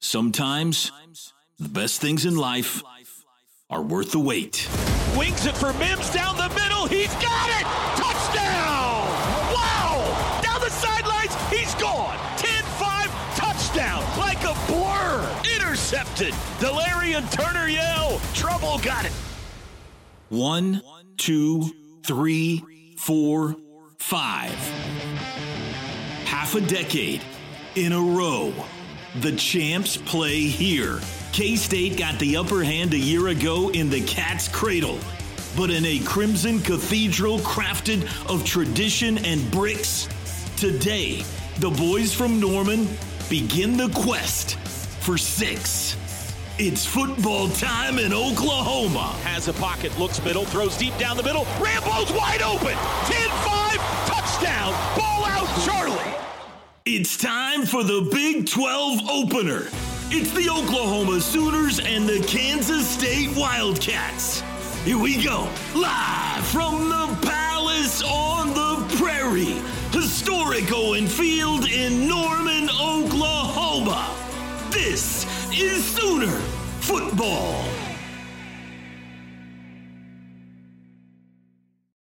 Sometimes the best things in life are worth the wait. Wings it for Mims down the middle. He's got it! Touchdown! Wow! Down the sidelines, he's gone. 10-5, touchdown. Like a blur. Intercepted. Delarian Turner yell. Trouble got it. One, two, three, four, five. Half a decade in a row. The champs play here. K State got the upper hand a year ago in the Cat's Cradle. But in a Crimson Cathedral crafted of tradition and bricks, today, the boys from Norman begin the quest for six. It's football time in Oklahoma. Has a pocket, looks middle, throws deep down the middle. Rambo's wide open. 10-5, touchdown. Ball out, Charlie. It's time for the Big 12 opener. It's the Oklahoma Sooners and the Kansas State Wildcats. Here we go, live from the Palace on the Prairie, historic Owen Field in Norman, Oklahoma. This is Sooner Football.